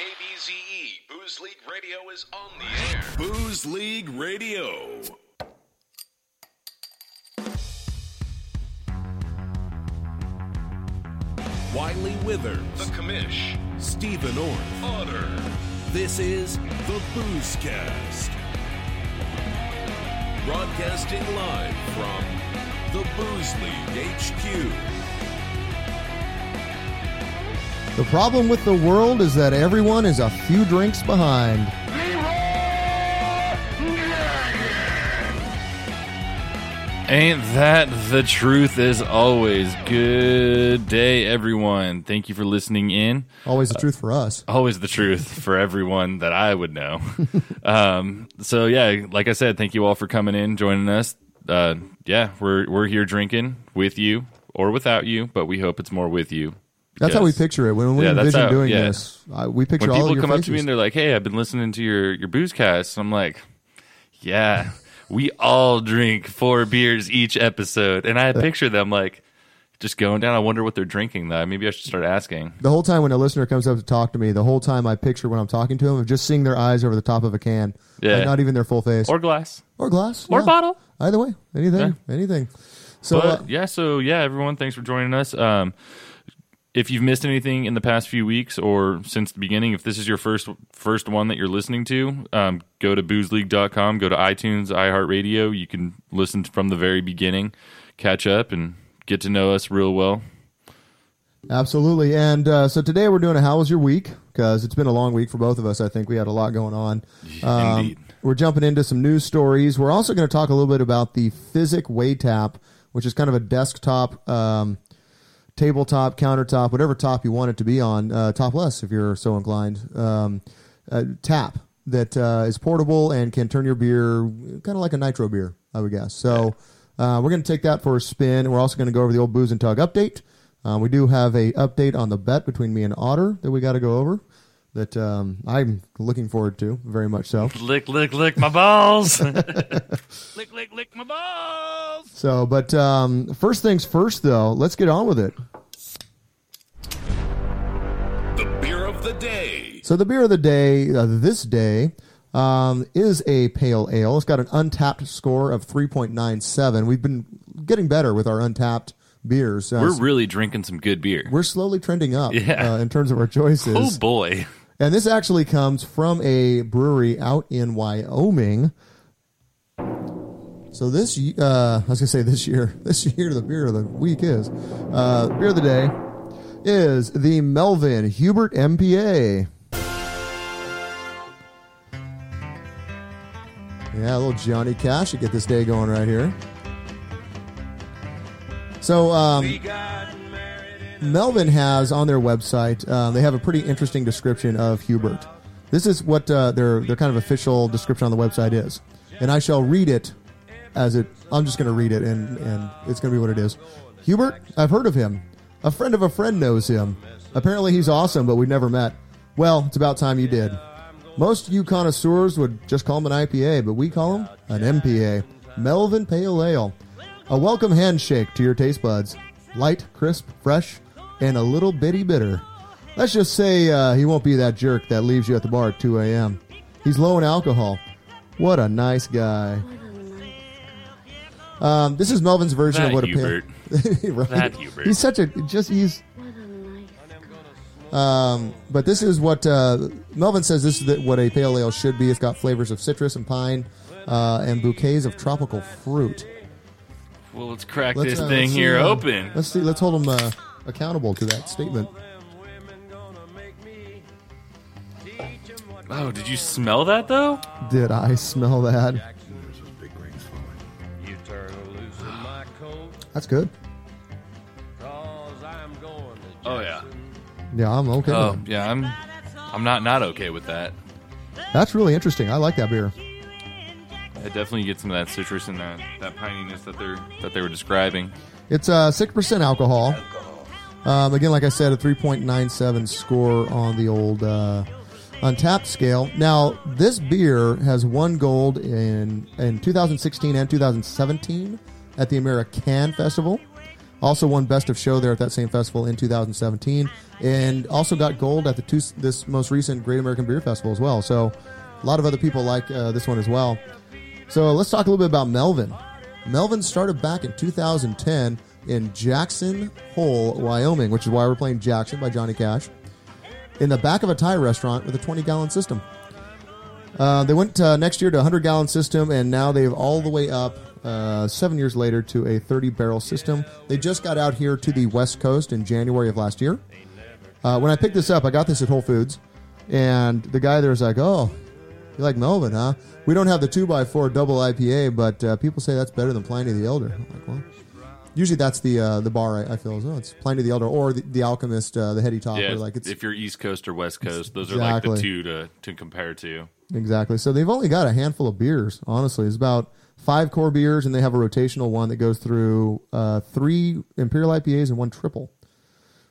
KBZE. Booze League Radio is on the air. Booze League Radio. Wiley Withers, The Commish, Stephen Orth. Otter, This is the Boozecast. Broadcasting live from the Booze League HQ. The problem with the world is that everyone is a few drinks behind. Ain't that the truth as always? Good day, everyone. Thank you for listening in. Always the truth for us. Always the truth for everyone that I would know. um, so yeah, like I said, thank you all for coming in, joining us. Uh, yeah, we're we're here drinking with you or without you, but we hope it's more with you. That's how we picture it. When we Yeah, that's envision how- doing yeah. this, uh, we picture When all people of your come up to me and they're like, "Hey, I've been listening to your your booze cast," I'm like, "Yeah, we all drink four beers each episode," and I picture them like just going down. I wonder what they're drinking. Though maybe I should start asking. the whole time when a listener comes up to talk to me, the whole time I picture when I'm talking to them of just seeing their eyes over the top of a can. Yeah. Like, not even their full face. Or glass, Or glass. or yeah. bottle. Either way. Anything. Anything. So, but uh, yeah, so yeah, everyone, thanks for joining us. Um, if you've missed anything in the past few weeks or since the beginning, if this is your first first one that you're listening to, um, go to boozeleague.com, go to iTunes, iHeartRadio. You can listen from the very beginning, catch up, and get to know us real well. Absolutely. And uh, so today we're doing a How Was Your Week? Because it's been a long week for both of us. I think we had a lot going on. Um. We're jumping into some news stories. We're also going to talk a little bit about the Fizzics Waytap, which is kind of a desktop, um, tabletop, countertop, whatever top you want it to be on, uh, topless if you're so inclined, um, uh, tap that uh, is portable and can turn your beer kind of like a nitro beer, I would guess. So uh, we're going to take that for a spin. We're also going to go over the old booze and tug update. We do have a update on the bet between me and Otter that we got to go over. That um, I'm looking forward to very much so. Lick, lick, lick my balls. lick, lick, lick my balls. So, but um, first things first, though, let's get on with it. Day. So, the beer of the day, uh, this day, um, is a pale ale. It's got an Untappd score of 3.97. We've been getting better with our Untappd beers. Uh, We're really drinking some good beer. we're slowly trending up Yeah. uh, in terms of our choices. oh boy. And this actually comes from a brewery out in Wyoming. So this, uh, I was gonna say this year, this year the beer of the week is, uh, beer of the day is the Melvin Hubert MPA. Yeah, a little Johnny Cash to get this day going right here. So, um, Melvin has on their website, uh, they have a pretty interesting description of Hubert. This is what uh, their their kind of official description on the website is, and I shall read it as it. I'm just going to read it, and and it's going to be what it is. Hubert, I've heard of him. A friend of a friend knows him. Apparently, he's awesome, but we've never met. Well, it's about time you did. Most you connoisseurs would just call him an IPA, but we call him an MPA, Melvin Pale Ale. A welcome handshake to your taste buds. Light, crisp, fresh, and a little bitty bitter. Let's just say uh, he won't be that jerk that leaves you at the bar at 2 a.m. He's low in alcohol. What a nice guy. Um, this is Melvin's version That of what Hubert. a pale. right? That Hubert. He's such a just he's. Um, but this is what uh, Melvin says. This is the, what a pale ale should be. It's got flavors of citrus and pine, uh, and bouquets of tropical fruit. Well, let's crack Let's, this uh, thing let's see, here uh, open. Let's see. Let's hold him uh, accountable to that statement. Oh, did you smell that though? Did I smell that? That's good. Oh yeah. Yeah, I'm okay. Oh with it. yeah. I'm. I'm not not okay with that. That's really interesting. I like that beer. I definitely get some of that citrus and that that pininess that they're that they were describing. It's uh six percent alcohol. Um, again, like I said, a three point nine seven score on the old uh, Untappd scale. Now, this beer has won gold in in 2016 and 2017 at the American Festival. Also won Best of Show there at that same festival in 2017, and also got gold at the two, this most recent Great American Beer Festival as well. So a lot of other people like uh, this one as well. So let's talk a little bit about Melvin. Melvin started back in 2010 in Jackson Hole, Wyoming, which is why we're playing Jackson by Johnny Cash, in the back of a Thai restaurant with a 20 gallon system. Uh, they went uh, next year to a 100 gallon system, and now they've all the way up uh, seven years later to a 30 barrel system. They just got out here to the West Coast in January of last year. Uh, when I picked this up, I got this at Whole Foods, and the guy there was like, "Oh, you like Melvin, huh? We don't have the two x four double IPA, but uh, people say that's better than Pliny the Elder." I'm like, well, usually that's the uh, the bar I, I feel is oh, it's Pliny the Elder or the, the Alchemist, uh, the Heady Topper. Yeah, like it's if you're East Coast or West Coast, those are like the Exactly. two to, to compare to. Exactly. So they've only got a handful of beers. Honestly, it's about five core beers, and they have a rotational one that goes through uh, three imperial IPAs and one triple.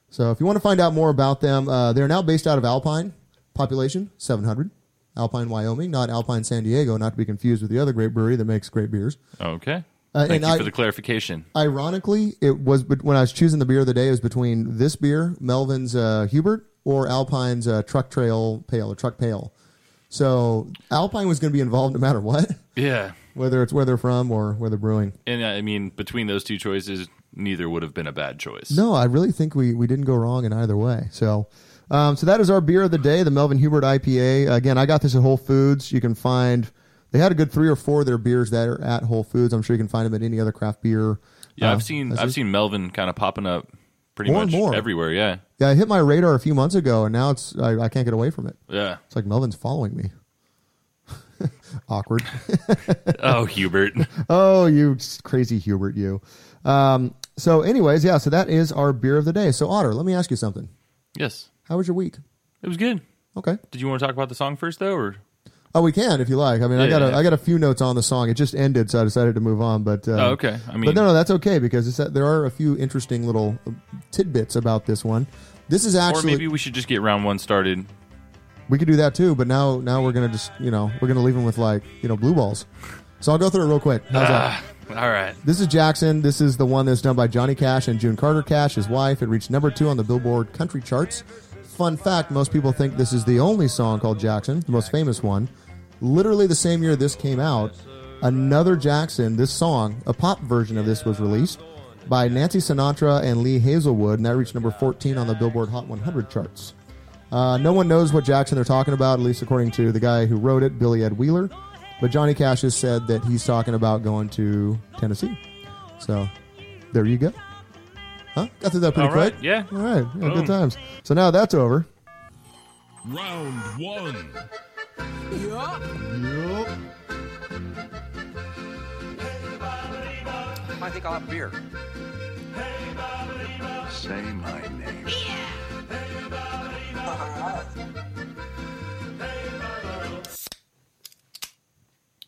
So if you want to find out more about them, uh, they're now based out of Alpine. Population seven hundred. Alpine, Wyoming, not Alpine, San Diego, not to be confused with the other great brewery that makes great beers. Okay. Uh, Thank and you I- for the clarification. Ironically, it was but when I was choosing the beer of the day, it was between this beer, Melvin's uh, Hubert, or Alpine's uh, Truck Trail Pale or Truck Pale. So Alpine was going to be involved no matter what, Yeah. whether it's where they're from or where they're brewing. And I mean, between those two choices, neither would have been a bad choice. No, I really think we, we didn't go wrong in either way. So, um, so that is our beer of the day, the Melvin Hubert IPA. Again, I got this at Whole Foods. You can find they had a good three or four of their beers that are at Whole Foods. I'm sure you can find them at any other craft beer. Yeah, uh, I've seen I've seen Melvin kind of popping up pretty More and more. everywhere. Yeah, Yeah, it hit my radar a few months ago, and now it's I, I can't get away from it. yeah. It's like Melvin's following me. Awkward. oh, Hubert. oh, you crazy Hubert, you. Um, so, anyways, yeah. So that is our beer of the day. So, Otter, let me ask you something. yes, How was your week? it was good. Okay. Did you want to talk about the song first, though, or Oh, we can if you like. I mean, I Yeah, got a, yeah. I got a few notes on the song. It just ended, so I decided to move on. But uh, Oh, okay. I mean- but no, no, that's okay because it's, there are a few interesting little tidbits about this one. This is or actually maybe we should just get round one started. we could do that too. But now now we're gonna just you know we're gonna leave them with like you know blue balls. So I'll go through it real quick. How's that? Ah, all right. This is Jackson. This is the one that's done by Johnny Cash and June Carter Cash, his wife. It reached number two on the Billboard country charts. Fun fact most people think this is the only song called Jackson, the most famous one. Literally the same year this came out, another Jackson, this song, a pop version of this was released by Nancy Sinatra and Lee Hazlewood, and that reached number 14 on the Billboard Hot 100 charts. Uh, no one knows what Jackson they're talking about, at least according to the guy who wrote it, Billy Ed Wheeler. But Johnny Cash has said that he's talking about going to Tennessee. So there you go. Huh? Got through that pretty All right. quick. Yeah. All right. Yeah, Boom. good times. So now that's over. Round one. I think I'll have a beer. Say my name.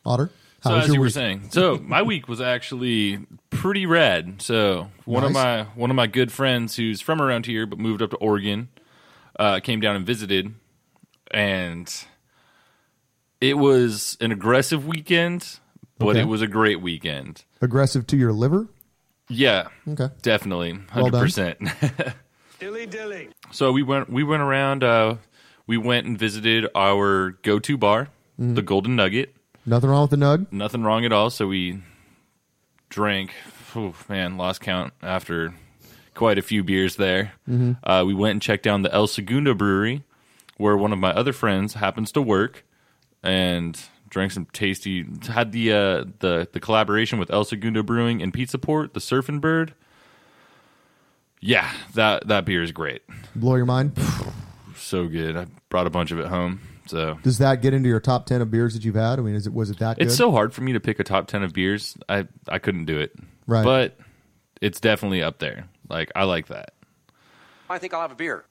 Otter. How So was as your you were week? saying, so my week was actually pretty rad. So one of my one of my good friends who's from around here but moved up to Oregon uh, came down and visited, and it was an aggressive weekend, but Okay. it was a great weekend. Aggressive to your liver? Yeah, Okay. definitely, hundred done. percent. Dilly dilly. So we went we went around. Uh, we went and visited our go to bar, Mm-hmm. the Golden Nugget. Nothing wrong with the nug? Nothing wrong at all. So we drank. Oh man, lost count after quite a few beers there. Uh, we went and checked down the El Segundo Brewery, where one of my other friends happens to work, and drank some tasty. Had the uh, the the collaboration with El Segundo Brewing and Pizza Port, the Surfing Bird. Yeah, that that beer is great. Blow your mind? So good. I brought a bunch of it home. So Does that get into your top 10 of beers that you've had? I mean, is it was it that good? It's so hard for me to pick a top ten of beers. I I couldn't do it. Right. But it's definitely up there. Like I like that. I think I'll have a beer.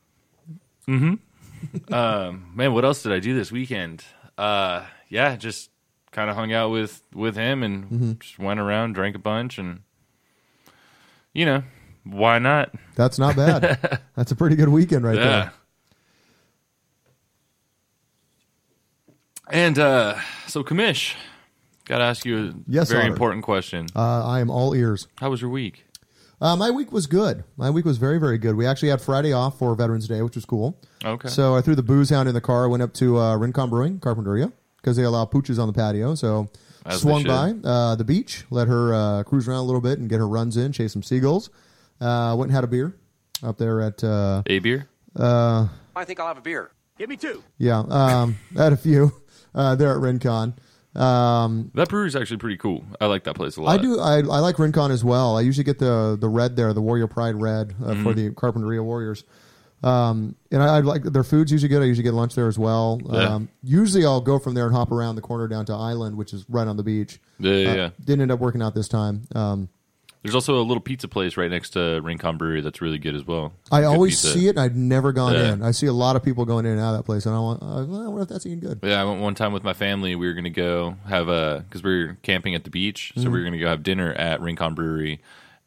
Mm-hmm. um, man, what else did I do this weekend? Uh yeah, just kind of hung out with with him and Mm-hmm. just went around, drank a bunch and you know, why not? That's not bad. That's a pretty good weekend right yeah. there. And uh so Commish, got to ask you a Yes, very Otter. important question. Uh, I am all ears. How was your week? Uh, my week was good. My week was very, very good. We actually had Friday off for Veterans Day, which was cool. Okay. So I threw the booze hound in the car, went up to uh, Rincon Brewing, Carpinteria, because they allow pooches on the patio. So As swung by uh, the beach, let her uh, cruise around a little bit and get her runs in, chase some seagulls. Uh, went and had a beer up there at uh, A beer. I think I'll have a beer. Give me two. yeah. Um, I had a few uh, there at Rincon. Um, That is actually pretty cool. I like that place a lot. I do. I, I like Rincon as well. I usually get the the red there, the Warrior Pride red uh, Mm-hmm. for the Carpinteria Warriors. Um, and I, I like their food's usually good. I usually get lunch there as well. Yeah. Um, usually I'll go from there and hop around the corner down to Island, which is right on the beach. Yeah, yeah, Uh, yeah. Didn't end up working out this time. Um, There's also a little pizza place right next to Rincon Brewery that's really good as well. I always pizza. see it. and I've never gone Yeah. in. I see a lot of people going in and out of that place, and I want. I wonder if that's even good. Yeah, I went one time with my family. We were gonna go have a because we were camping at the beach, so Mm-hmm. we were gonna go have dinner at Rincon Brewery,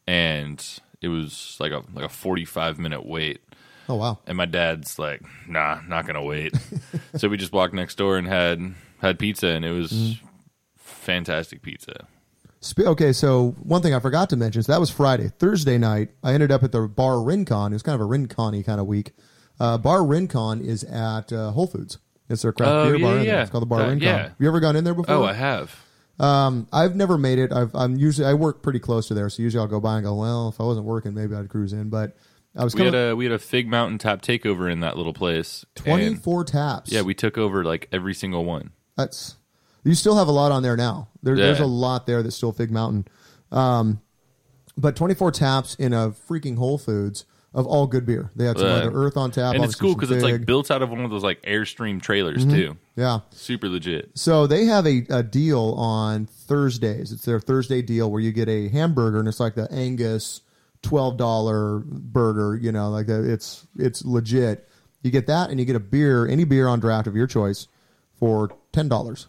and it was like a like a forty five minute wait. Oh wow! And my dad's like, "Nah, not gonna wait." so we just walked next door and had had pizza, and it was Mm-hmm. fantastic pizza. Okay, so one thing I forgot to mention is that was Friday. Thursday night, I ended up at the Bar Rincon. It was kind of a Rincon-y kind of week. Uh, bar Rincon is at uh, Whole Foods. It's their craft Oh, beer yeah, bar. yeah. It's called the Bar Uh, Rincon. yeah. Have you ever gone in there before? Oh, I have. Um, I've never made it. I've, I'm usually I work pretty close to there, so usually I'll go by and go. Well, if I wasn't working, maybe I'd cruise in. But I was We had coming a we had a Fig Mountain Tap takeover in that little place. and- 24 taps. Yeah, we took over like every single one. That's you still have a lot on there now. There, There's a lot there that's still Fig Mountain. Um, but 24 taps in a freaking Whole Foods of all good beer. They had some Yeah. other Earth on tap, and it's cool because it's like built out of one of those like Airstream trailers Mm-hmm. too. yeah. Super legit. So they have a, a deal on Thursdays. It's their Thursday deal where you get a hamburger and it's like the Angus twelve dollar burger. You know, like that. It's it's legit. You get that and you get a beer, any beer on draft of your choice, for ten dollars.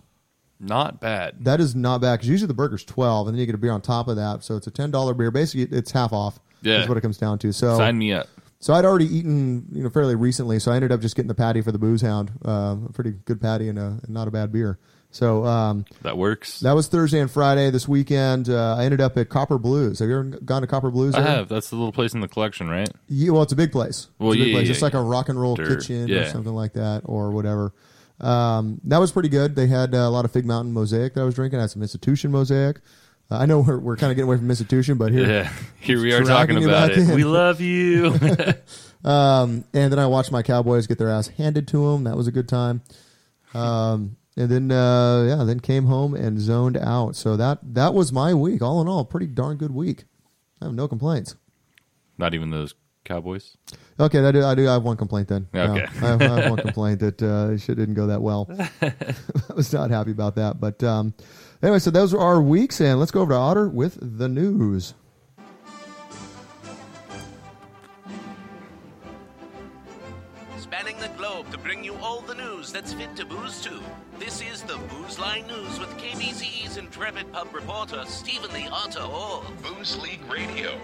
Not bad. That is not bad because usually the burger's twelve, and then you get a beer on top of that. So it's a ten dollar beer. Basically, it's half off. Yeah. is what it comes down to. So Sign me up. so I'd already eaten, you know, fairly recently. So I ended up just getting the patty for the booze hound. Uh, a pretty good patty and, a, and not a bad beer. So um, That works. that was Thursday and Friday. This weekend, uh, I ended up at Copper Blues. Have you ever gone to Copper Blues? I have. That's the little place in the collection, right? Yeah, well, it's a big place. Well, it's a big yeah, place. yeah, it's like a rock and roll Dirt. kitchen or something like that, or whatever. Um, that was pretty good. They had uh, a lot of Fig Mountain Mosaic that I was drinking. I had some Institution Mosaic. Uh, I know we're, we're kind of getting away from Institution, but here, Yeah. Here we are talking about back it. We love you. Um, and then I watched my Cowboys get their ass handed to them. That was a good time. Um, and then uh, yeah, then came home and zoned out. So that that was my week. All in all, pretty darn good week. I have no complaints. Not even those Cowboys. Okay, I do. I do have one complaint then. Okay. Yeah, I, have, I have one complaint that uh, shit didn't go that well. I was not happy about that. But um, anyway, so those are our weeks, and let's go over to Otter with the news. Spanning the globe to bring you all the news that's fit to booze to. This is the Booze Line News with KBZE's intrepid pub reporter Stephen the Otter Orr. Booze League Radio.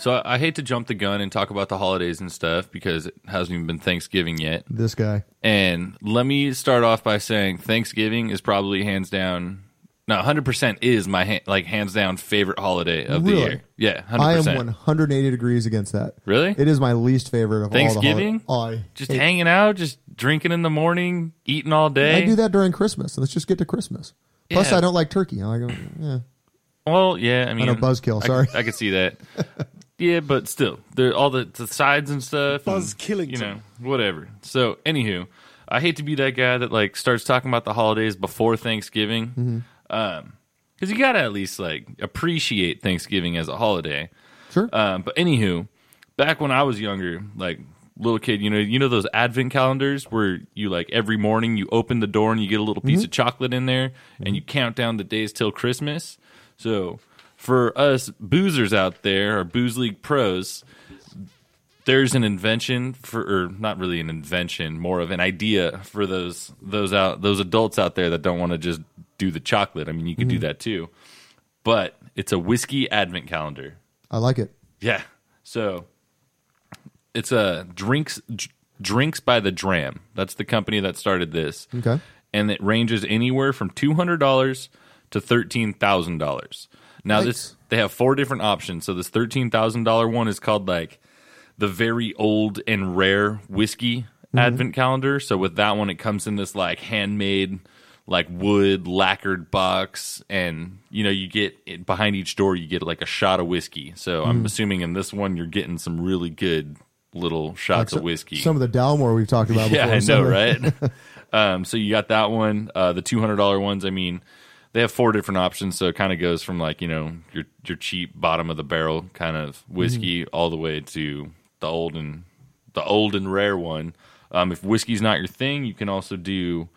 So I, I hate to jump the gun and talk about the holidays and stuff because it hasn't even been Thanksgiving yet. This guy. And let me start off by saying Thanksgiving is probably hands down. No, hundred percent is my ha- like hands down favorite holiday of Really? the year. Yeah, I am 180 degrees against that. Really? It is my least favorite of Thanksgiving? all the holidays. I Just hate- hanging out, just drinking in the morning, eating all day. I do that during Christmas. Let's just get to Christmas. Plus, I don't like turkey. I go, yeah. Well, yeah, I mean, know, buzzkill, I- sorry. I, could see that. yeah, but still, there all the, the sides and stuff. Buzz Killington. you know, whatever. So, anywho, I hate to be that guy that like starts talking about the holidays before Thanksgiving, Mm-hmm. um, because you gotta at least like appreciate Thanksgiving as a holiday. Sure. Um, but anywho, back when I was younger, like little kid, you know, you know those advent calendars where you like every morning you open the door and you get a little piece of chocolate in there and you count down the days till Christmas. So for us boozers out there or booze league pros, there's an invention for or not really an invention, more of an idea for those those out those adults out there that don't want to just do the chocolate. I mean, you could do mm-hmm. that too. But it's a whiskey advent calendar. I like it. Yeah. So it's a drinks Dr- drinks by the dram. That's the company that started this. Okay. And it ranges anywhere from two hundred dollars to thirteen thousand dollars. Now this they have four different options. So this thirteen thousand dollar one is called like the very old and rare whiskey Mm-hmm. advent calendar. So with that one, it comes in this like handmade, like wood lacquered box, and you know you get it, behind each door you get like a shot of whiskey. So Mm. I'm assuming in this one you're getting some really good little shots Like of whiskey. Some of the Dalmore we've talked about Yeah, before. I know, right? um, so you got that one. Uh, the two hundred dollar ones. I mean, they have four different options, so it kind of goes from like you know your your cheap bottom of the barrel kind of whiskey all the way to the old and the old and rare one. Um, if whiskey's not your thing, you can also do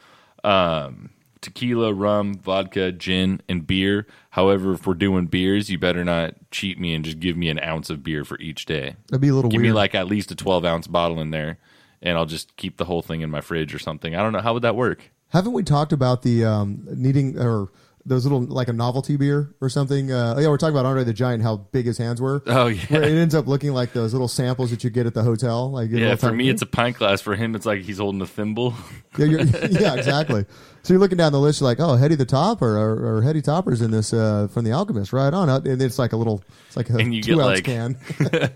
um, tequila, rum, vodka, gin, and beer. However, if we're doing beers, you better not cheat me and just give me an ounce of beer for each day. That'd be a little Give weird. me like at least a 12 ounce bottle in there, and I'll just keep the whole thing in my fridge or something. I don't know. How would that work? Haven't we talked about the um, needing or those little like a novelty beer or something? Uh, yeah, we're talking about Andre the Giant, how big his hands were. Oh, yeah. where it ends up looking like those little samples that you get at the hotel. Like you get a Yeah, for me, it's a pint glass. For him, it's like he's holding a thimble. yeah, you're, yeah, exactly. So you're looking down the list, you're like, oh, Hetty the Top or, or, Heady Topper's in this uh, from the Alchemist, right on. And it's like a little, it's like a And you two get, ounce like- can.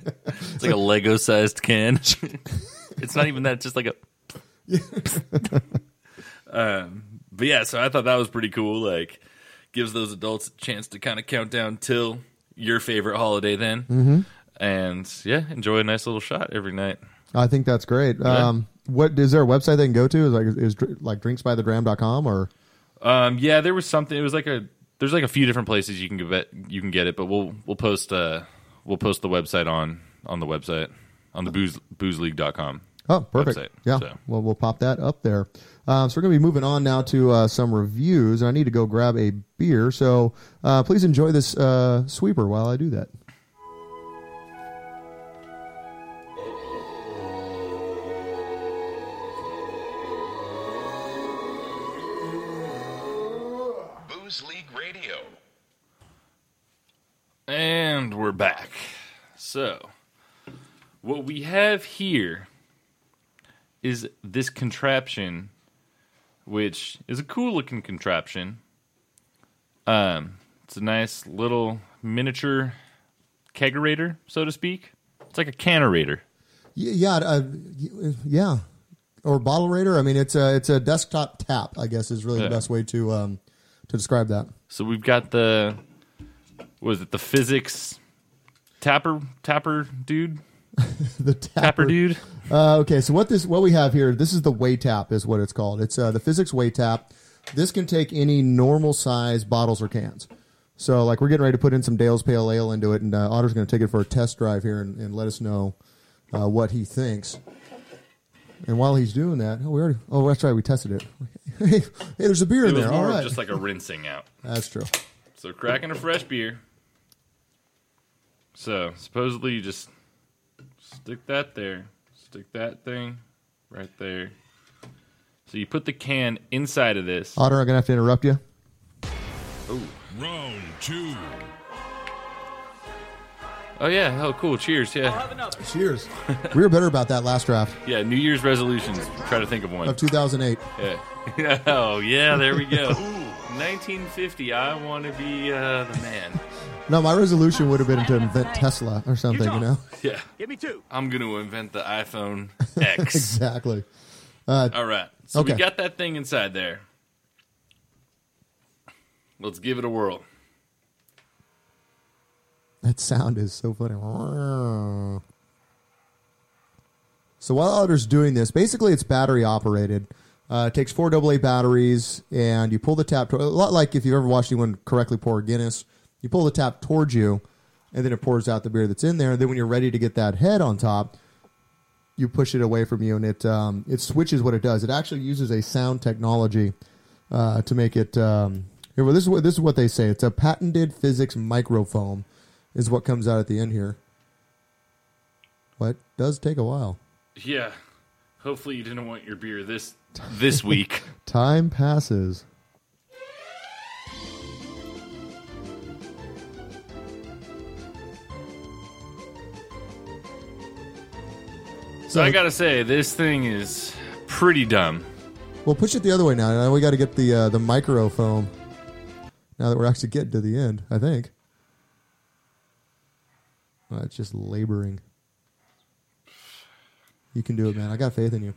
It's like a Lego sized can. it's not even that. It's just like a. um, but yeah, so I thought that was pretty cool. Like, gives those adults a chance to kind of count down till your favorite holiday. Then, mm-hmm. and yeah, enjoy a nice little shot every night. I think that's great. Um, what is there a website they can go to? Is like is like drinksbythedram.com or Um, yeah, there was something. It was like a. There's like a few different places you can get you can get it, but we'll we'll post uh we'll post the website on on the website on the booze boozeleague.com. Oh, perfect. website, yeah. so. Well, we'll pop that up there. Um, so we're going to be moving on now to uh, some reviews. I need to go grab a beer. So uh, please enjoy this uh, sweeper while I do that. Booze League Radio. And we're back. So, what we have here is this contraption, which is a cool looking contraption. Um, it's a nice little miniature kegerator, so to speak. It's like a cannerator. Yeah, uh, yeah, or bottle raider. I mean, it's a it's a desktop tap. I guess is really Yeah. the best way to um, to describe that. So we've got the was it the Fizzics tapper tapper dude The tapper dude. Uh, okay, so what this what we have here, this is the Waytap, is what it's called. It's uh, the Fizzics way tap. This can take any normal size bottles or cans. So, like, we're getting ready to put in some Dale's Pale Ale into it, and uh, Otter's going to take it for a test drive here and, and let us know uh, what he thinks. And while he's doing that, oh, we already, oh, that's right, we tested it. hey, there's a beer It in was there. All of just like a rinsing out. that's true. So cracking a fresh beer. So supposedly you just stick that there, stick that thing right there. So you put the can inside of this. Otter, I'm going to have to interrupt you. Round two. Oh yeah, oh cool. Cheers. Yeah, Cheers. we were better about that last draft yeah. New Year's resolutions. Try to think of one. of 2008. Yeah. oh yeah, there we go. 1950. I want to be uh, the man. No, my resolution would have been to invent Tesla or something, you know? Yeah. Give me two. I'm gonna invent the iPhone X. Exactly. All right. So we got that thing inside there. Let's give it a whirl. That sound is so funny. So while Otter's doing this, basically it's battery operated. Uh, it takes four AA batteries, and you pull the tap. To- a lot like if you've ever watched anyone correctly pour a Guinness, you pull the tap towards you, and then it pours out the beer that's in there. And then when you're ready to get that head on top, you push it away from you, and it um, it switches what it does. It actually uses a sound technology uh, to make it. Um, well, this is what this is what they say. It's a patented Fizzics microfoam, is what comes out at the end here. What does take a while. Yeah. Hopefully you didn't want your beer this this week. Time passes. so I gotta say, this thing is pretty dumb. Well, push it the other way now. Now we got to get the uh, the microfoam. Now that we're actually getting to the end, I think. Uh, it's just laboring. You can do it, man. I got faith in you.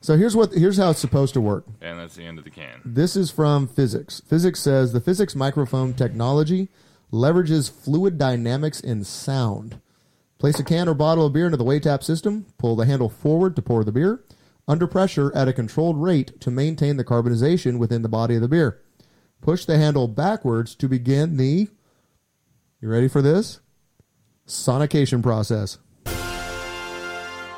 So here's what here's how it's supposed to work. And that's the end of the can. This is from Fizzics. Fizzics says the Fizzics microfoam technology leverages fluid dynamics in sound. Place a can or bottle of beer into the Waytap system. Pull the handle forward to pour the beer. Under pressure at a controlled rate to maintain the carbonization within the body of the beer. Push the handle backwards to begin the. You ready for this? Sonication process.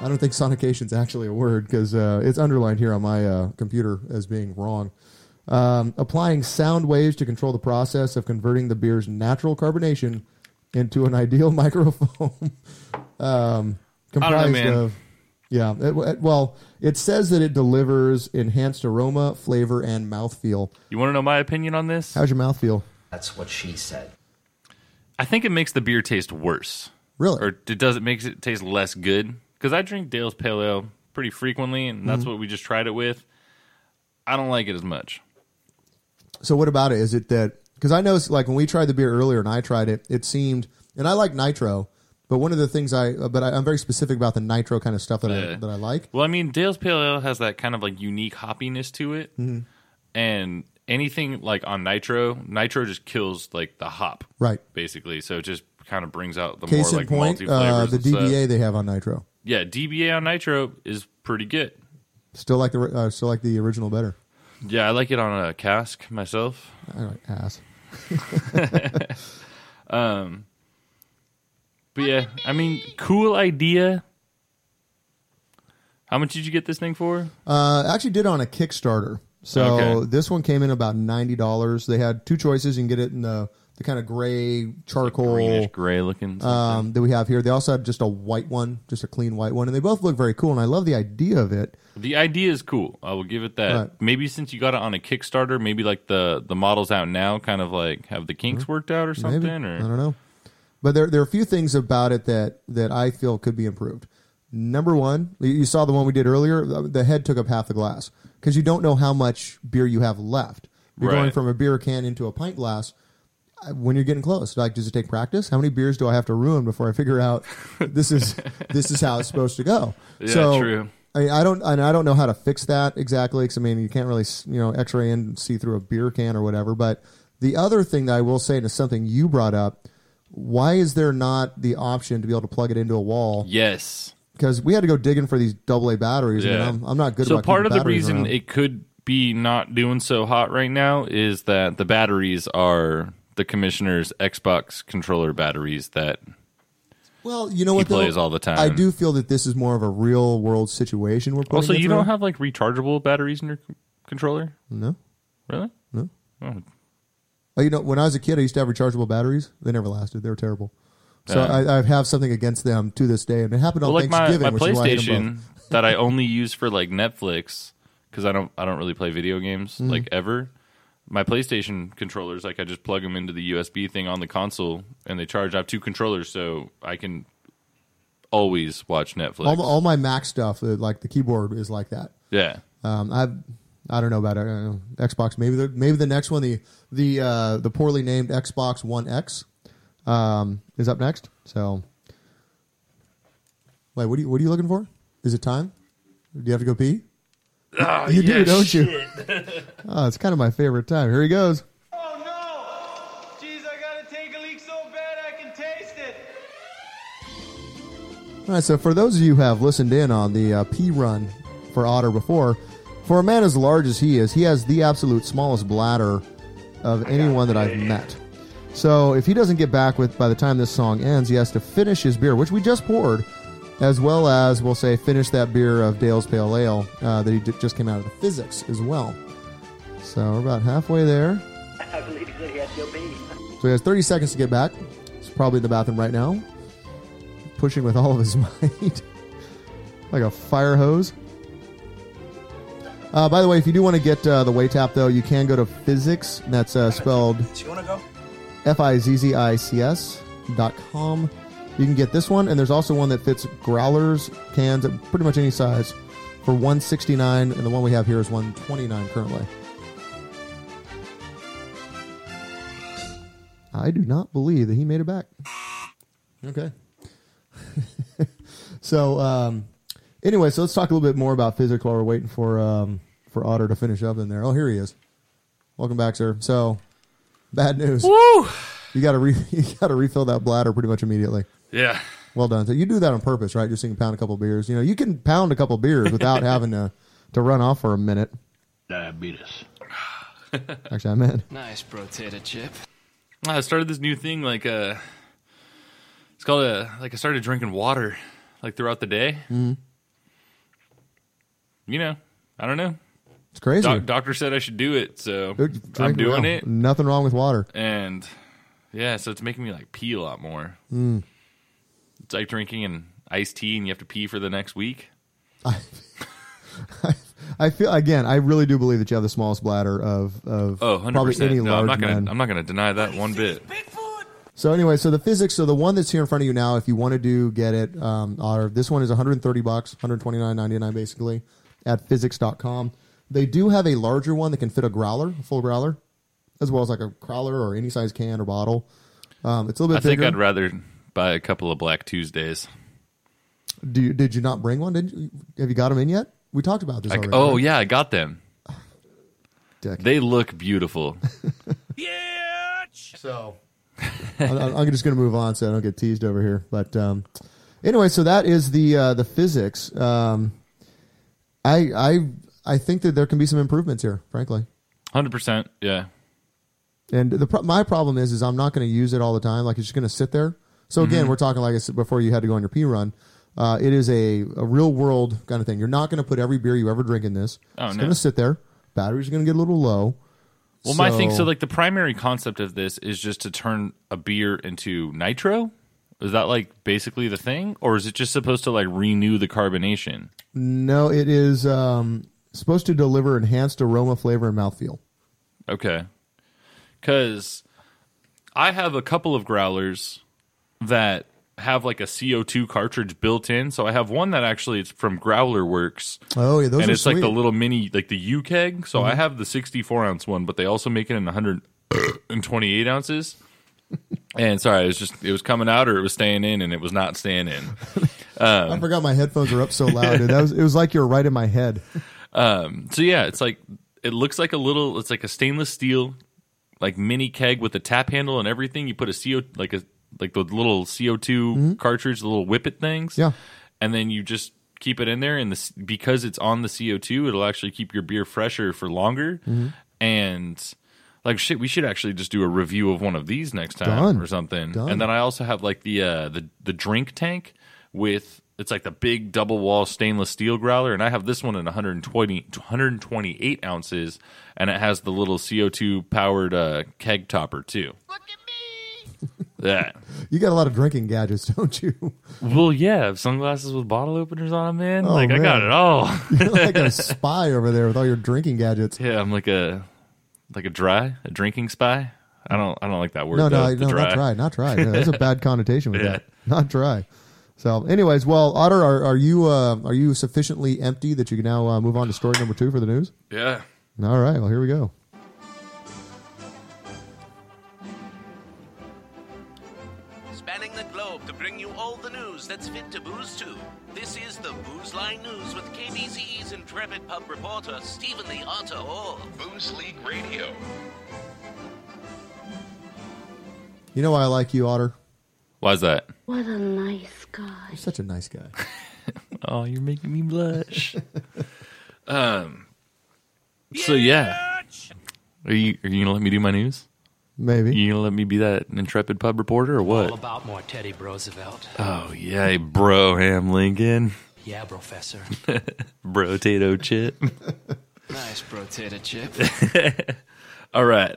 I don't think sonication is actually a word because uh, it's underlined here on my uh, computer as being wrong. Um, applying sound waves to control the process of converting the beer's natural carbonation into an ideal microfoam um, comprised man. of. Yeah, it, it- well, it says that it delivers enhanced aroma, flavor, and mouthfeel. You want to know my opinion on this? How's your mouthfeel? That's what she said. I think it makes the beer taste worse. Really? Or it does it makes it taste less good? Because I drink Dale's Pale Ale pretty frequently, and that's Mm-hmm. what we just tried it with. I don't like it as much. So what about it? Is it that because I know like when we tried the beer earlier and I tried it, it seemed and I like nitro, but one of the things I but I, I'm very specific about the nitro kind of stuff that I Yeah. that I like. Well, I mean, Dale's Pale Ale has that kind of like unique hoppiness to it, Mm-hmm. and anything like on nitro, nitro just kills like the hop, Right. basically. So it just kind of brings out the Case more in like point, malty uh, flavors. the stuff. DBA they have on nitro. yeah, DBA on nitro is pretty good. Still like the uh, still like the original better. Yeah, I like it on a cask myself. I like ass. But yeah, I mean, cool idea. How much did you get this thing for? Uh, I actually did on a Kickstarter. So Okay. this one came in about ninety dollars. They had two choices. You can get it in the the kind of gray charcoal Greenish gray looking. um, that we have here. They also have just a white one, just a clean white one, and they both look very cool. And I love the idea of it. the idea is cool. I will give it that. Right. Maybe since you got it on a Kickstarter, maybe like the the models out now, kind of like have the kinks worked out or something. Mm-hmm. Maybe. I don't know. But there, there are a few things about it that, that I feel could be improved. Number one, you- saw the one we did earlier. The the head took up half the glass because you don't know how much beer you have left. You're going from a beer can into a pint glass uh, when you're getting close. Like, does it take practice? How many beers do I have to ruin before I figure out this is this is how it's supposed to go? Yeah, so, true. I, mean, I don't and I don't know how to fix that exactly because I mean you can't really you know X-ray and see through a beer can or whatever. But the other thing that I will say, and it's something you brought up, why is there not the option to be able to plug it into a wall? yes, Because we had to go digging for these double A batteries. and Yeah. I'm, I'm not good. so part of the reason around. it could be not doing so hot right now is that the batteries are the commissioner's Xbox controller batteries that well, you know what? plays though? all the time. I do feel that this is more of a real world situation. We're putting also you through. don't have like rechargeable batteries in your c- controller, no. really? No. Oh, Oh, you know, when I was a kid, I used to have rechargeable batteries. They never lasted. They were terrible. So Yeah. I, I have something against them to this day, and it happened on well, like my, Thanksgiving. my which is I PlayStation that I only use for like Netflix because I don't I don't really play video games Mm-hmm. like ever. My PlayStation controllers, like I just plug them into the USB thing on the console and they charge. I have two controllers, so I can always watch Netflix. all, all my Mac stuff, uh, like the keyboard, is like that. yeah, Um, I I don't know about uh, Xbox. Maybe the maybe the next one, the the uh, the poorly named Xbox One X, um, is up next. So, wait, what are you what are you looking for? Is it time? Do you have to go pee? Ah, you do, yeah, don't you? Oh, it's kind of my favorite time. Here he goes. Oh no! Jeez, I gotta take a leak so bad I can taste it. All right, so for those of you who have listened in on the uh, P run for Otter before, for a man as large as he is, he has the absolute smallest bladder of anyone that I've met. So if he doesn't get back with by the time this song ends, he has to finish his beer, which we just poured, as well as we'll say finish that beer of Dale's Pale Ale uh, that he j- just came out of the Fizzics as well. So we're about halfway there. I believe he said he had to pee. So he has 30 seconds to get back. He's probably in the bathroom right now, pushing with all of his might, like a fire hose. Uh, by the way, if you do want to get uh, the Waytap, though, you can go to Fizzics. And that's uh, spelled So you wanna go? F I Z Z I C S dot com. You can get this one, and there's also one that fits growlers, cans, at pretty much any size for 169 and the one we have here is 129 currently. I do not believe that he made it back. Okay. so um, anyway, so let's talk a little bit more about Fizzics while we're waiting for um, for Otter to finish up in there. Oh, here he is. Welcome back, sir. So bad news. Woo! You got to re- you got to refill that bladder pretty much immediately. Yeah. Well done. So you do that on purpose, right? Just so you can pound a couple beers. You know, you can pound a couple beers without having to to run off for a minute. Diabetes. Actually, I meant Nice potato chip. I started this new thing like uh it's called a like I started drinking water like throughout the day. Mhm. You know, I don't know. it's crazy. Doc- doctor said I should do it, so Dude, I'm doing well. it. Nothing wrong with water. And yeah, so it's making me like pee a lot more. Mm. It's like drinking and iced tea and you have to pee for the next week. I feel again. I really do believe that you have the smallest bladder of of Oh, 100 probably percent. any No, large I'm not gonna men. I'm not gonna deny that one bit. So anyway, so the Fizzics, so the one that's here in front of you now, if you want to do get it, um, are this one is 130 bucks, 129.99 basically at Fizzics.com. They do have a larger one that can fit a growler, a full growler, as well as like a crowler or any size can or bottle. Um, it's a little bit. I bit think bigger. I'd rather buy a couple of Black Tuesdays. Do you, did you not bring one? Did you, have you got them in yet? We talked about this I- already. oh right? yeah, I got them. Dick. They look beautiful. So I'm, I'm just going to move on so I don't get teased over here. But um, anyway, so that is the uh, the Fizzics. Um, I I I think that there can be some improvements here, frankly. Hundred percent. Yeah. And the my problem is is I'm not going to use it all the time. Like it's just going to sit there. So again, Mhm. we're talking like I said before. You had to go on your pee run. Uh, it is a, a real world kind of thing. You're not going to put every beer you ever drink in this. Oh, it's no. going to sit there. Batteries are going to get a little low. Well, my thing. So, like, the primary concept of this is just to turn a beer into nitro. Is that like basically the thing, or is it just supposed to like renew the carbonation? no, it is um, supposed to deliver enhanced aroma, flavor, and mouthfeel. Okay. Because I have a couple of growlers that have like a CO2 cartridge built in. So I have one that actually it's from GrowlerWerks. Oh, yeah, those and it's like the little mini, like the uKeg. So I Mhm. have the 64 ounce one, but they also make it in 128 ounces. and sorry, it was just it was coming out or it was staying in, and it was not staying in. Um, I forgot my headphones were up so loud. Dude. That was, it was like you were right in my head. Um, so yeah, it's like it looks like a little. It's like a stainless steel, like mini keg with a tap handle and everything. You put a CO like a like the little CO 2 cartridge, the little whippet things. Mm-hmm. Yeah. and then you just keep it in there, and this because it's on the CO two, it'll actually keep your beer fresher for longer. Mhm. And like shit, we should actually just do a review of one of these next time Done. or something. Done. And then I also have like the uh, the the drink tank with it's like the big double wall stainless steel growler, and I have this one in 120 128 ounces, and it has the little CO2 powered uh, keg topper too. Look at me. Yeah. You got a lot of drinking gadgets, don't you? Well, yeah, sunglasses with bottle openers on them, man. Oh, like I got it all. You're like a spy over there with all your drinking gadgets. Yeah, I'm like a like a dry, a drinking spy. I don't I don't like that word. No, no, though, no, the not dry, not dry. No, there's a bad connotation with Yeah. that. Not dry. So, anyways, well, Otter, are, are you uh, are you sufficiently empty that you can now uh, move on to story number two for the news? Yeah. All right. Well, here we go. That's fit to booze to. This is the Booze Line News with KBZE's intrepid pub reporter Stephen the Otter Hall. Booze League Radio. You know why I like you, Otter? Why's that? What a nice guy. You're such a nice guy. Oh, you're making me blush. um. So yeah, are you are you gonna let me do my news? Maybe. You gonna let me be that intrepid pub reporter or what? All what? about more Teddy Roosevelt. Oh yeah, bro, Ham Lincoln, Yeah, Professor. bro, Tato Chip. nice bro potato chip. All right.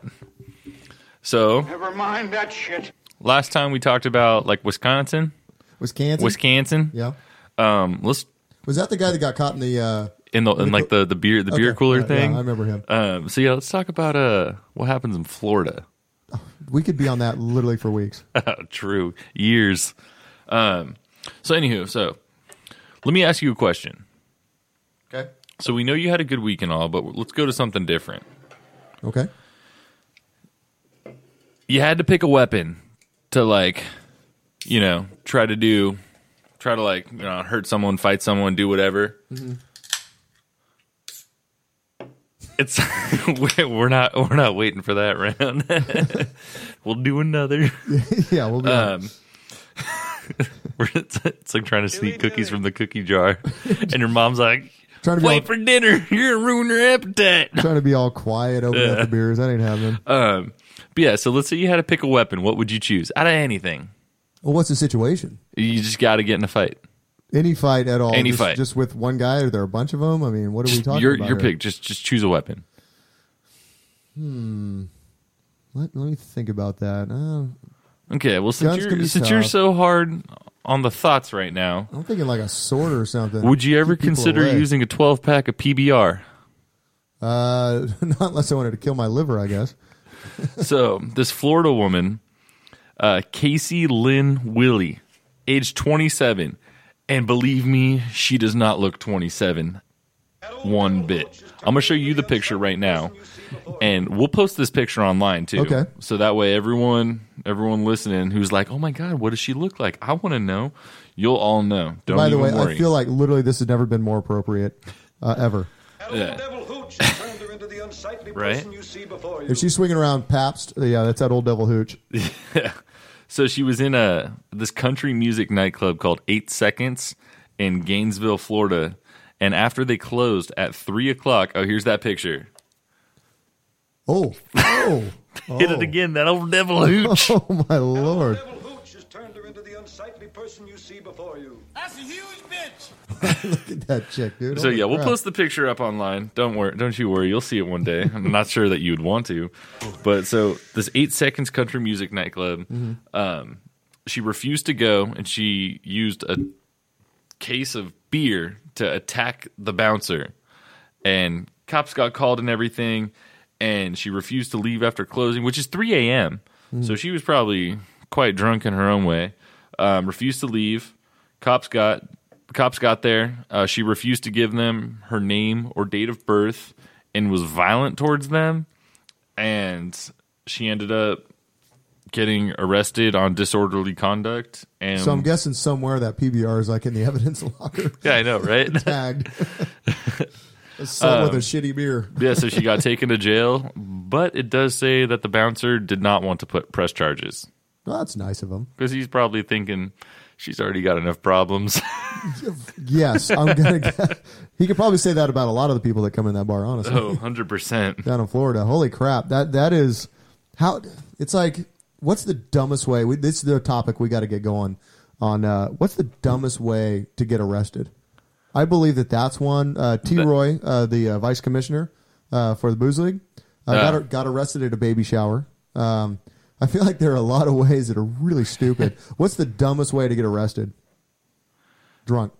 So Never mind that shit. last time we talked about like Wisconsin, Wisconsin. Wisconsin. Yeah. Um, let's Was that the guy that got caught in the? Uh, in the in like the the beer the beer cooler right, yeah, thing. I remember him. Um, so yeah, let's talk about uh what happens in Florida. We could be on that literally for weeks. True, years. Um, so anywho, so let me ask you a question. Okay. So we know you had a good week and all, but let's go to something different. Okay. You had to pick a weapon to like you know, try to do, try to like, you know, hurt someone, fight someone, do whatever. Mm-hmm. It's we're not we're not waiting for that round. we'll do another. yeah, we'll be. Um, it's, it's like trying to sneak cookies from the cookie jar, and your mom's like, Trying to "Wait all- for dinner. You're gonna ruin your appetite." trying to be all quiet, opening up Yeah. the beers. That ain't happening. Um, but yeah, so let's say you had to pick a weapon. What would you choose out of anything? Well, what's the situation? You just got to get in a fight. Any fight at all? Any just, fight. just with one guy? Are there a bunch of them? I mean, what are we talking your about? your here? pick. Just just choose a weapon. Hmm. Let, let me think about that. Uh, Okay. Well, since Guns can you're be since you're tough. so hard on the thoughts right now, I'm thinking like a sword or something. would you ever Keep people consider away. using a 12 pack of PBR? Uh, not unless I wanted to kill my liver, I guess. so this Florida woman, uh, Casey Lynn Willie, age 27, and believe me, she does not look 27 one bit. I'm gonna show you the picture right now, and we'll post this picture online too. Okay. So that way, everyone, everyone listening, who's like, "Oh my god, what does she look like?" I want to know. You'll all know. Don't By the way, worry. I feel like literally this has never been more appropriate uh, ever. Yeah. right. If she's swinging around Pabst, yeah, that's that old devil hooch. So she was in a this country music nightclub called Eight Seconds in Gainesville, Florida. And after they closed at three o'clock, oh, here's that picture. Oh, oh, Hit it oh. again, that old devil hooch. Oh my lord! The devil hooch has turned her into the unsightly person you see before you. That's a huge bitch. Look at that chick, dude. So Holy yeah, we'll crap. post the picture up online. Don't worry, don't you worry. You'll see it one day. I'm not sure that you would want to, but so this eight seconds country music nightclub, Mm-hmm. um, she refused to go, and she used a case of beer to attack the bouncer, and cops got called and everything, and she refused to leave after closing, which is 3 a.m. Mm-hmm. So she was probably quite drunk in her own way. Um, refused to leave. Cops got cops got there. Uh, she refused to give them her name or date of birth, and was violent towards them. And she ended up getting arrested on disorderly conduct. And So I'm guessing somewhere that PBR is like in the evidence locker. yeah, I know, right? Tagged. With Um, a shitty beer. yeah, so she got taken to jail, but it does say that the bouncer did not want to put press charges Well, that's nice of him. because he's probably thinking she's already got enough problems. Yes, I'm gonna. Guess. He could probably say that about a lot of the people that come in that bar. Honestly, oh, 100%. down in Florida. Holy crap! That that is how. It's like, what's the dumbest way? We, this is the topic we got to get going on. Uh, what's the dumbest way to get arrested? I believe that that's one. Uh, T. Roy, uh, the uh, vice commissioner uh, for the booze league, uh, got got arrested at a baby shower. Um, I feel like there are a lot of ways that are really stupid. what's the dumbest way to get arrested? Drunk.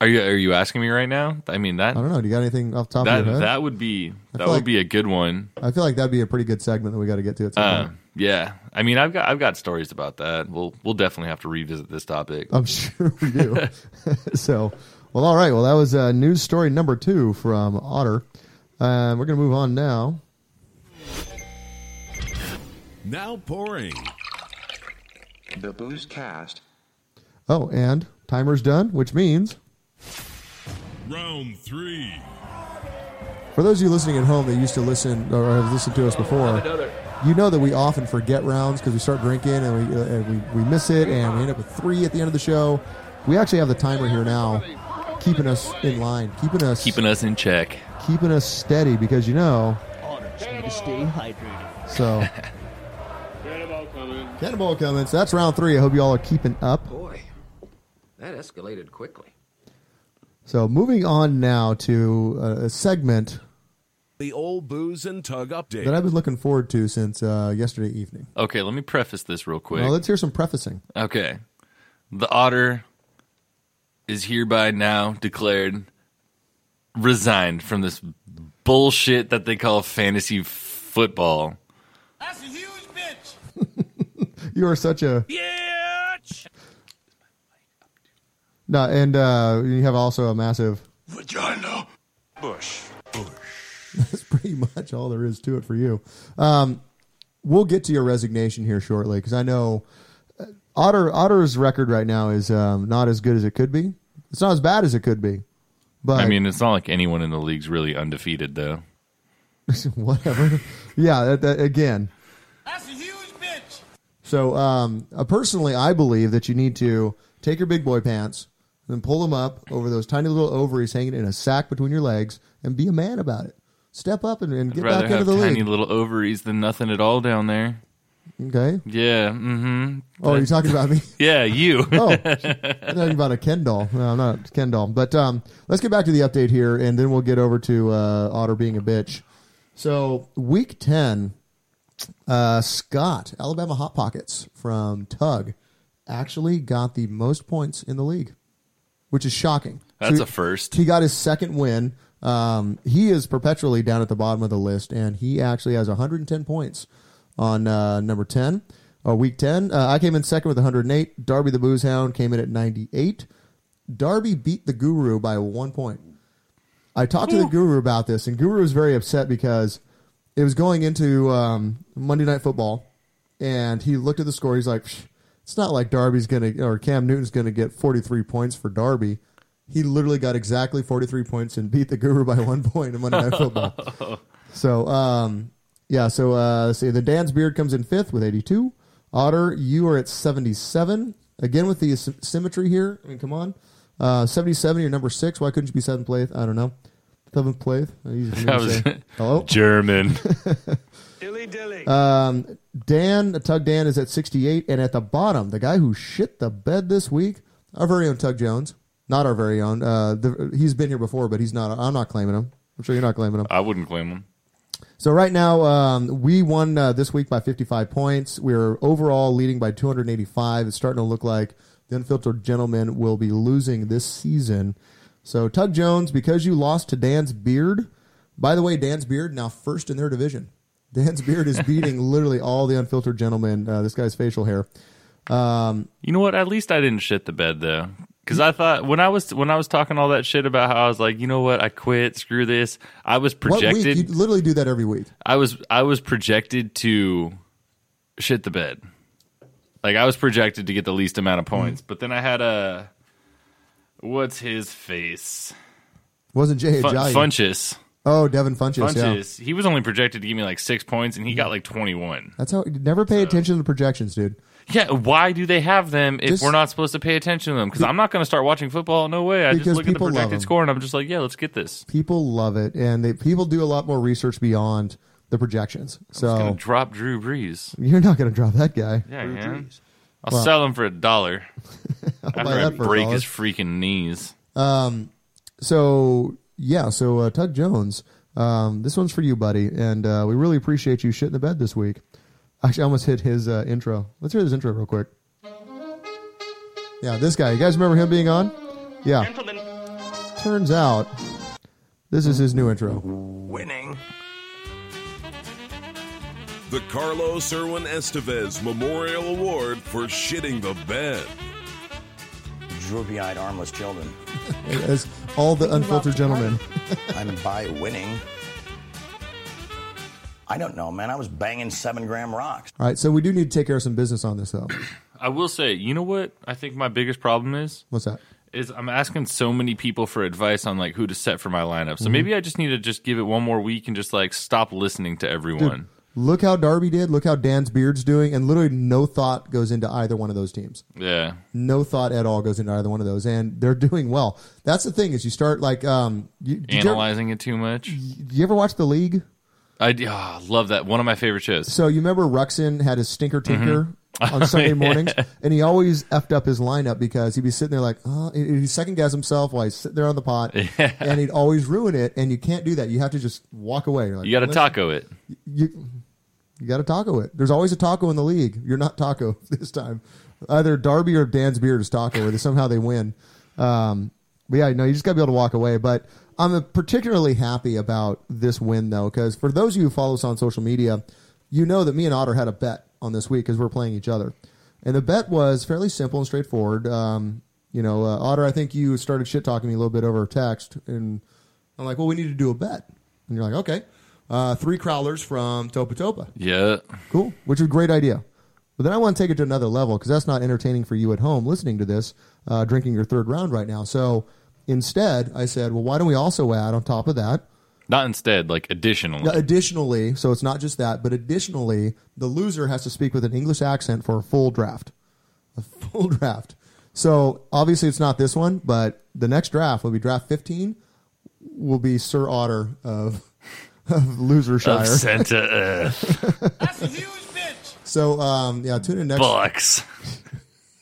Are you are you asking me right now? I mean that I don't know. Do you got anything off the top that of your head? that would be that would like- be a good one. I feel like that'd be a pretty good segment that we got to get to at some Uh, point. yeah, I mean I've got I've got stories about that. We'll we'll definitely have to revisit this topic. I'm sure we do. so, well, all right. Well, that was uh, news story number two from Otter. Um, we're going to move on now. Now pouring. The Booze Cast. Oh, and timer's done, which means Round three. for those of you listening at home that used to listen or have listened to us before, you know that we often forget rounds because we start drinking and we, uh, and we we miss it and we end up with three at the end of the show. We actually have the timer here now, keeping us in line, keeping us Keeping us in check. keeping us steady because you know. to stay hydrated. So Cannonball coming. cannonball coming. So that's round three. I hope you all are keeping up. Boy, that escalated quickly. So moving on now to uh, a segment The old booze and tug update. that I've been looking forward to since uh, yesterday evening. Okay, let me preface this real quick. Well, let's hear some prefacing. Okay. The otter is hereby now declared resigned from this bullshit that they call fantasy football. That's a huge bitch. You are such a Yeah. no, and uh, you have also a massive. Vagina. Bush. That's pretty much all there is to it for you. Um, we'll get to your resignation here shortly because I know Otter Otter's record right now is um, not as good as it could be. It's not as bad as it could be. But I mean, it's not like anyone in the league's really undefeated, though. whatever. yeah, that, that, again. That's a huge bitch. So, um, uh, personally, I believe that you need to take your big boy pants and pull them up over those tiny little ovaries hanging in a sack between your legs and be a man about it. Step up and, and get rather back into have the tiny league. little ovaries than nothing at all down there. Okay. Yeah. Mm-hmm. Oh, you're talking about me? Yeah, you. oh, I'm talking about a Ken doll. No, I'm not a Ken doll. But um, let's get back to the update here, and then we'll get over to uh, Otter being a bitch. So, week 10, uh, Scott, Alabama Hot Pockets from Tug, actually got the most points in the league, which is shocking. That's So a first. He got his second win. Um, he is perpetually down at the bottom of the list, and he actually has 110 points on uh, number 10 or week 10. Uh, I came in second with 108. Darby the Booze Hound came in at 98. Darby beat the Guru by one point. I talked to the Guru about this, and Guru was very upset because it was going into um, Monday Night Football, and he looked at the score. He's like, "It's not like Darby's gonna or Cam Newton's gonna get 43 points for Darby." He literally got exactly 43 points and beat the Guru by one point in Monday Night Football. So, um, yeah, so uh, let's see. The Dan's Beard comes in fifth with 82. Otter, you are at 77. Again, with the sy- symmetry here. I mean, come on. Uh, 77, you're number six. Why couldn't you be seventh place? I don't know. Seventh place? Easy That was say. Hello? German. Dilly dilly. Um, Dan, Tug Dan is at 68. And at the bottom, the guy who shit the bed this week, our very own Tug Jones. Not our very own. Uh, the, he's been here before, but he's not. I'm not claiming him. I'm sure you're not claiming him. I wouldn't claim him. So right now, um, we won uh, this week by 55 points. We're overall leading by 285. It's starting to look like the Unfiltered Gentleman will be losing this season. So Tug Jones, because you lost to Dan's Beard. By the way, Dan's Beard now first in their division. Dan's Beard is beating literally all the Unfiltered Gentlemen. Uh, this guy's facial hair. Um, You know what? At least I didn't shit the bed though, because I thought when I was when I was talking all that shit about how I was like, you know what? I quit. Screw this. I was projected. You literally do that every week. I was I was projected to shit the bed. Like I was projected to get the least amount of Mm-hmm. points, but then I had a what's his face? Wasn't Jay Fun- Ajayi. Funchess. Oh, Devin Funchess. Yeah. Funchess. He was only projected to give me like six points, and he got like twenty one. That's how. Never pay attention to the projections, dude. Yeah, why do they have them if Just- we're not supposed to pay attention to them? Because I'm not going to start watching football. No way. I just look at the people love projected them. score and I'm just like, yeah, let's get this. people love it, and they, people do a lot more research beyond the projections. I'm So going to drop Drew Brees. you're not going to drop that guy. Yeah, man. I'll Well- sell him for a dollar. After I that for a break his freaking knees. Um, so yeah, so uh, Tug Jones, um, this one's for you, buddy, and uh, we really appreciate you shitting the bed this week. Actually, I almost hit his uh, intro. Let's hear his intro real quick. Yeah, this guy. You guys remember him being on? Yeah. Gentlemen. Turns out, this is his new intro. Winning. The Carlos Irwin Estevez Memorial Award for shitting the bed. Droopy-eyed, armless children. As all the unfiltered gentlemen. and by winning, I don't know, man. I was banging seven-gram rocks. All right, so we do need to take care of some business on this, though. I will say, you know what I think my biggest problem is? What's that? Is I'm asking so many people for advice on like who to set for my lineup. So Mhm. maybe I just need to just give it one more week and just like stop listening to everyone. Dude, look how Darby did. Look how Dan's Beard's doing, and literally no thought goes into either one of those teams. Yeah. No thought at all goes into either one of those, and they're doing well. That's the thing is you start like um, you, did you ever- Analyzing it too much. you ever watch the league? I oh, love that. One of my favorite shows. So you remember Ruxin had his stinker tinker Mhm. on Sunday Yeah. mornings, and he always effed up his lineup because he'd be sitting there like, oh, he'd second guess himself while he's sitting there on the pot, Yeah. and he'd always ruin it. And you can't do that. You have to just walk away. Like, You got to taco it. You you got to taco it. There's always a taco in the league. You're not taco this time. Either Darby or Dan's beard is taco, or somehow they win. Um, but yeah, no, you just got to be able to walk away. But I'm particularly happy about this win though, because for those of you who follow us on social media, you know that me and Otter had a bet on this week because we're playing each other, and the bet was fairly simple and straightforward. Um, you know, uh, Otter, I think you started shit talking me a little bit over text, and I'm like, well, we need to do a bet, and you're like, okay, uh, three crowlers from Topa Topa. Yeah. Cool, which is a great idea. But then I want to take it to another level because that's not entertaining for you at home listening to this, uh, drinking your third round right now. So instead, I said, well, why don't we also add on top of that? Not instead, like additionally. Additionally, so it's not just that, but additionally, the loser has to speak with an English accent for a full draft. A full draft. So obviously, it's not this one, but the next draft will be draft 15, will be Sir Otter of Losershire. Of Santa F. That's a huge bitch. So um, yeah, tune in next. Bucks.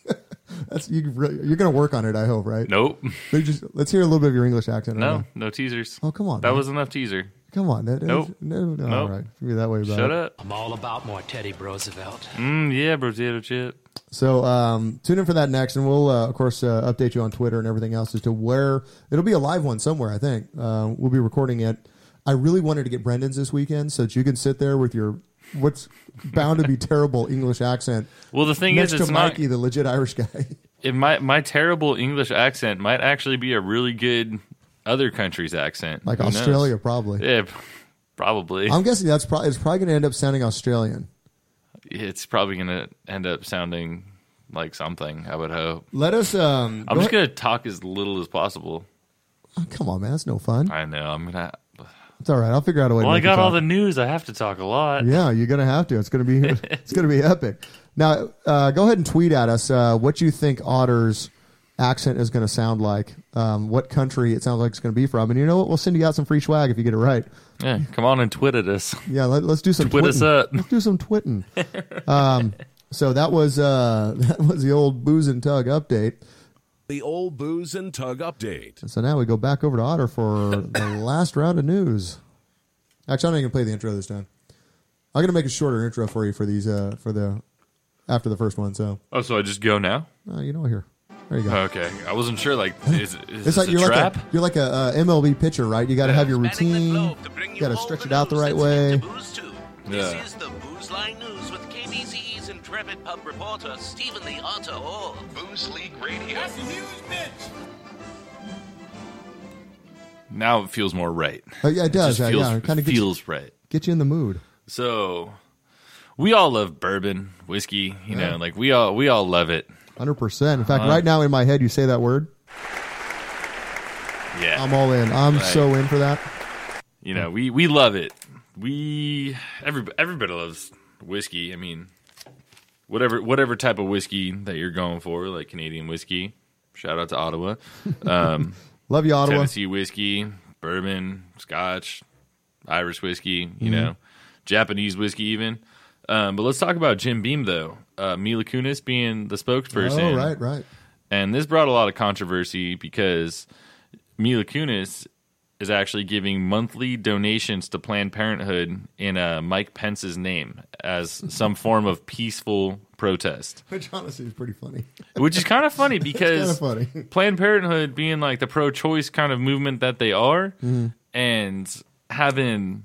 That's you. Really, you're going to work on it, I hope, right? Nope. They just, let's hear a little bit of your English accent. No, now. no teasers. Oh come on. That man. was enough teaser. Come on. That, Nope. No, no. Nope. All right. Be that way about Shut it. up. I'm all about more Teddy Roosevelt. Mm, yeah, potato chip. So um, tune in for that next, and we'll uh, of course uh, update you on Twitter and everything else as to where it'll be a live one somewhere. I think uh, we'll be recording it. I really wanted to get Brendan's this weekend so that you can sit there with your what's bound to be terrible English accent. Well, the thing next is, to it's not. Mikey, the legit Irish guy. It might my terrible English accent might actually be a really good other country's accent, Like Who knows? Australia, probably. Yeah, probably. I'm guessing that's probably it's probably going to end up sounding Australian. it's probably going to end up sounding like something. I would hope. Let us. Um, I'm go just going to talk as little as possible. Oh, come on, man, that's no fun. I know. I'm gonna. It's all right. I'll figure out a way. Well, to I got all the news. I have to talk a lot. Yeah, you're gonna have to. It's gonna be it's gonna be epic. Now, uh, go ahead and tweet at us uh, what you think Otter's accent is going to sound like. Um, what country it sounds like it's going to be from, and you know what? We'll send you out some free swag if you get it right. Yeah, come on and twit at us. Yeah, let, us do some Twit us up. Let's do some twitting. um, so that was uh, that was the old booze and tug update. The old booze and tug update. And so now we go back over to Otter for the last round of news. Actually, I'm not going to play the intro this time. I'm going to make a shorter intro for you for these uh, for the after the first one. So Oh, so I just go now? uh, you know what here. There you go. Okay, I wasn't sure. Like, is, is It's this like a you're trap? like a, you're like a uh, MLB pitcher, right? You got to have your routine. You got to stretch it out the right way. This Yeah. is the Booze Line News with KBZE's intrepid pub reporter Stephen the Otter Hall. Booze League Radio. That's a huge bitch. now it feels more right. Oh, yeah, it does. just yeah, feels, yeah, it kind of gets, feels right. get you in the mood. So, we all love bourbon, whiskey. You Yeah. know, like we all we all love it. Hundred percent. In fact, Uh, right now in my head, you say that word. Yeah, I'm all in. I'm Right. so in for that. you know, we we love it. We everybody everybody loves whiskey. I mean, whatever whatever type of whiskey that you're going for, like Canadian whiskey. Shout out to Ottawa. Um, Love you, Ottawa. Tennessee whiskey, bourbon, Scotch, Irish whiskey, Mm-hmm. you know, Japanese whiskey even. Um, but let's talk about Jim Beam though. Uh, Mila Kunis being the spokesperson. Oh, right, right. And this brought a lot of controversy because Mila Kunis is actually giving monthly donations to Planned Parenthood in uh, Mike Pence's name as some form of peaceful protest. Which honestly is pretty funny. Which is kind of funny because funny. Planned Parenthood being like the pro-choice kind of movement that they are, Mm-hmm. and having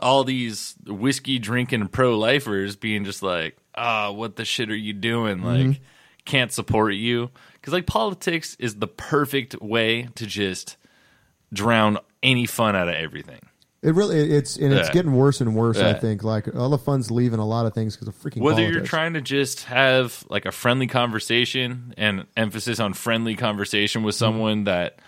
all these whiskey drinking pro-lifers being just like, ah, what the shit are you doing? Like, Mm-hmm. can't support you because like politics is the perfect way to just drown any fun out of everything. It really it's and it's Yeah. getting worse and worse. I think like all the fun's leaving a lot of things because of freaking. whether you're trying to just have like a friendly conversation and emphasis on friendly conversation with Mm-hmm. someone that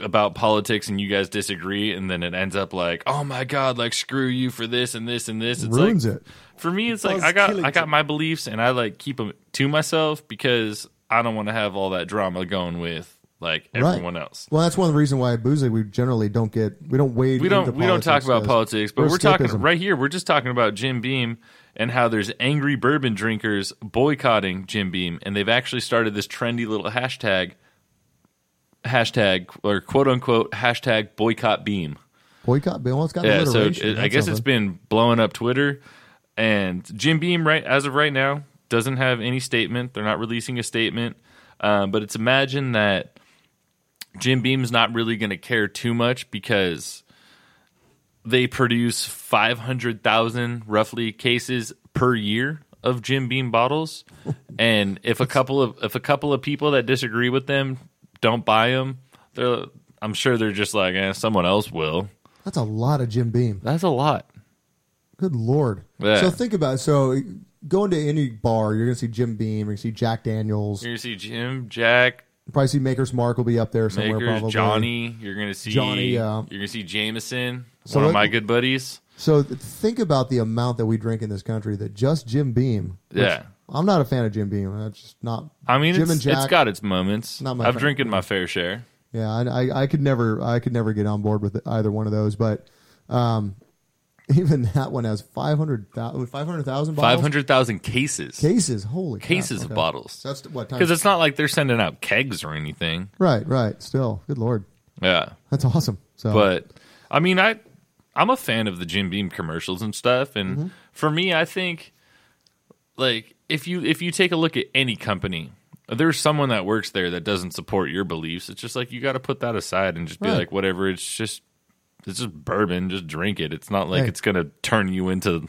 about politics and you guys disagree and then it ends up like oh my god like screw you for this and this and this it's ruins like it. for me it's Well, like i got i got my beliefs and i like keep them to myself because i don't want to have all that drama going with like everyone right. else Well, that's one of the reasons why at Boozy we generally don't get we don't wade. we don't we don't talk about politics, but we're we're talking right here. We're just talking about Jim Beam and how there's angry bourbon drinkers boycotting Jim Beam, and they've actually started this trendy little hashtag, hashtag or quote unquote hashtag boycott Beam. boycott. Well, it's got Yeah, so it, I guess it's been blowing up Twitter, and Jim Beam right as of right now doesn't have any statement. They're not releasing a statement, um, but it's imagine that Jim Beam's not really going to care too much because they produce 500,000 roughly cases per year of Jim Beam bottles and if a couple of if a couple of people that disagree with them don't buy them they're I'm sure they're just like eh, someone else will That's a lot of Jim Beam. that's a lot Good lord. Yeah. So think about it. So going to any bar, you're going to see Jim Beam, or you're going to see Jack Daniels, You're gonna see Jim, Jack, probably see Maker's Mark will be up there somewhere. Makers, probably Johnny. You're gonna see Johnny, yeah. You're gonna see Jameson, So one of let- my good buddies. So th- think about the amount that we drink in this country that just Jim Beam. which Yeah. I'm not a fan of Jim Beam. That's just not. I mean, Jim it's, and Jack. it's got its moments. Not my I've drinking my fair share. Yeah, I, I, I could never, I could never get on board with either one of those. But um, even that one has 500,000 500,000 bottles. Five hundred thousand cases. cases. Holy crap, cases okay. of bottles. So that's what time? Because it's not like they're sending out kegs or anything. right, right. Still, good lord, Yeah. that's awesome. So, But I mean, I I'm a fan of the Jim Beam commercials and stuff, and Mm-hmm. for me, I think like if you if you take a look at any company, there's someone that works there that doesn't support your beliefs. It's just like you got to put that aside and just be Right. like, whatever. It's just it's just bourbon. Just drink it. It's not like Hey. it's gonna turn you into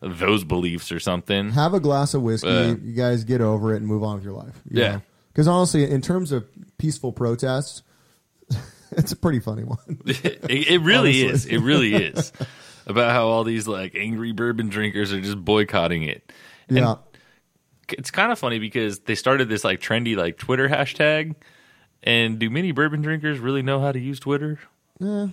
those beliefs or something. have a glass of whiskey. Uh, you guys get over it and move on with your life. Yeah. Because honestly, in terms of peaceful protests, it's a pretty funny one. it, it really is. It really is about how all these like angry bourbon drinkers are just boycotting it. And yeah. it's kind of funny because they started this like trendy like Twitter hashtag. And do many bourbon drinkers really know how to use Twitter? Yeah.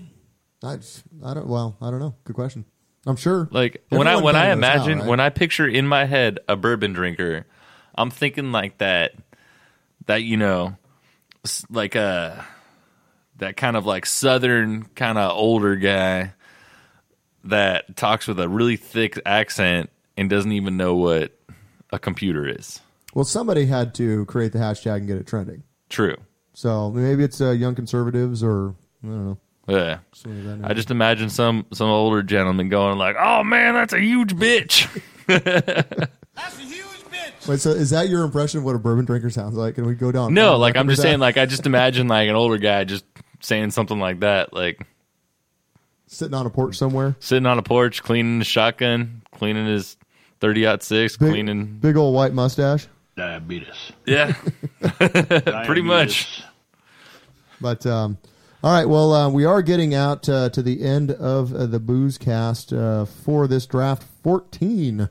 I, I don't. Well, I don't know. Good question. I'm sure. Like when I when I imagine right? when I picture in my head a bourbon drinker, I'm thinking like that that you know like a that kind of like southern kind of older guy that talks with a really thick accent and doesn't even know what a computer is. Well, somebody had to create the hashtag and get it trending. True. So maybe it's uh, young conservatives or I don't know. Yeah. Something of that I just imagine some some older gentleman going like, "Oh man, that's a huge bitch." That's a huge bitch. Wait, so is that your impression of what a bourbon drinker sounds like? Can we go down? No, on like I'm just that? saying, like I just imagine like an older guy just saying something like that, like sitting on a porch somewhere, sitting on a porch, cleaning his shotgun, cleaning his thirty aught six, big, cleaning. big old white mustache. Diabetes. Yeah, pretty much. But um, all right, well, uh, we are getting out uh, to the end of uh, the booze cast uh, for this draft 14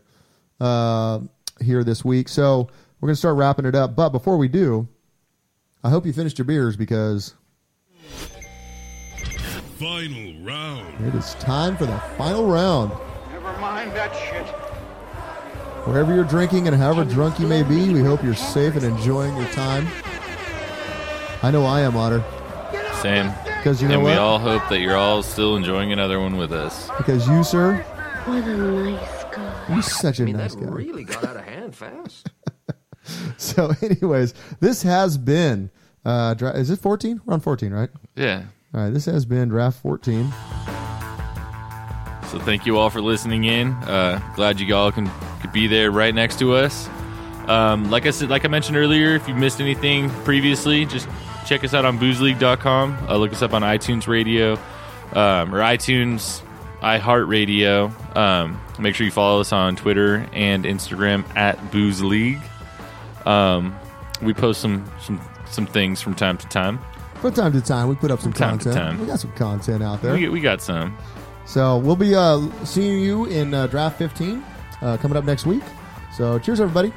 uh, here this week. So we're going to start wrapping it up. But before we do, I hope you finished your beers because Final round. it is time for the final round. Never mind that shit. Wherever you're drinking and however drunk you may be, we hope you're safe and enjoying your time. I know I am, Otter. Same. 'Cause you know and we all hope that you're all still enjoying another one with us. Because you, sir, What a nice guy. you're such a I mean, nice that guy. really got out of hand fast. So, anyways, this has been. Uh, dra- is it 14? We're on 14, right? Yeah. All right, this has been draft 14. So thank you all for listening in. Uh, glad you all can could be there right next to us. Um, like I said, like I mentioned earlier, if you missed anything previously, just check us out on boozeleague.com. Uh, look us up on iTunes Radio um, or iTunes iHeartRadio. Um, make sure you follow us on Twitter and Instagram at Booze League. Um, we post some some some things from time to time. From time to time, we put up some time content. time. We got some content out there. We, we got some. So, we'll be uh, seeing you in uh, draft 15 uh, coming up next week. So, cheers, everybody.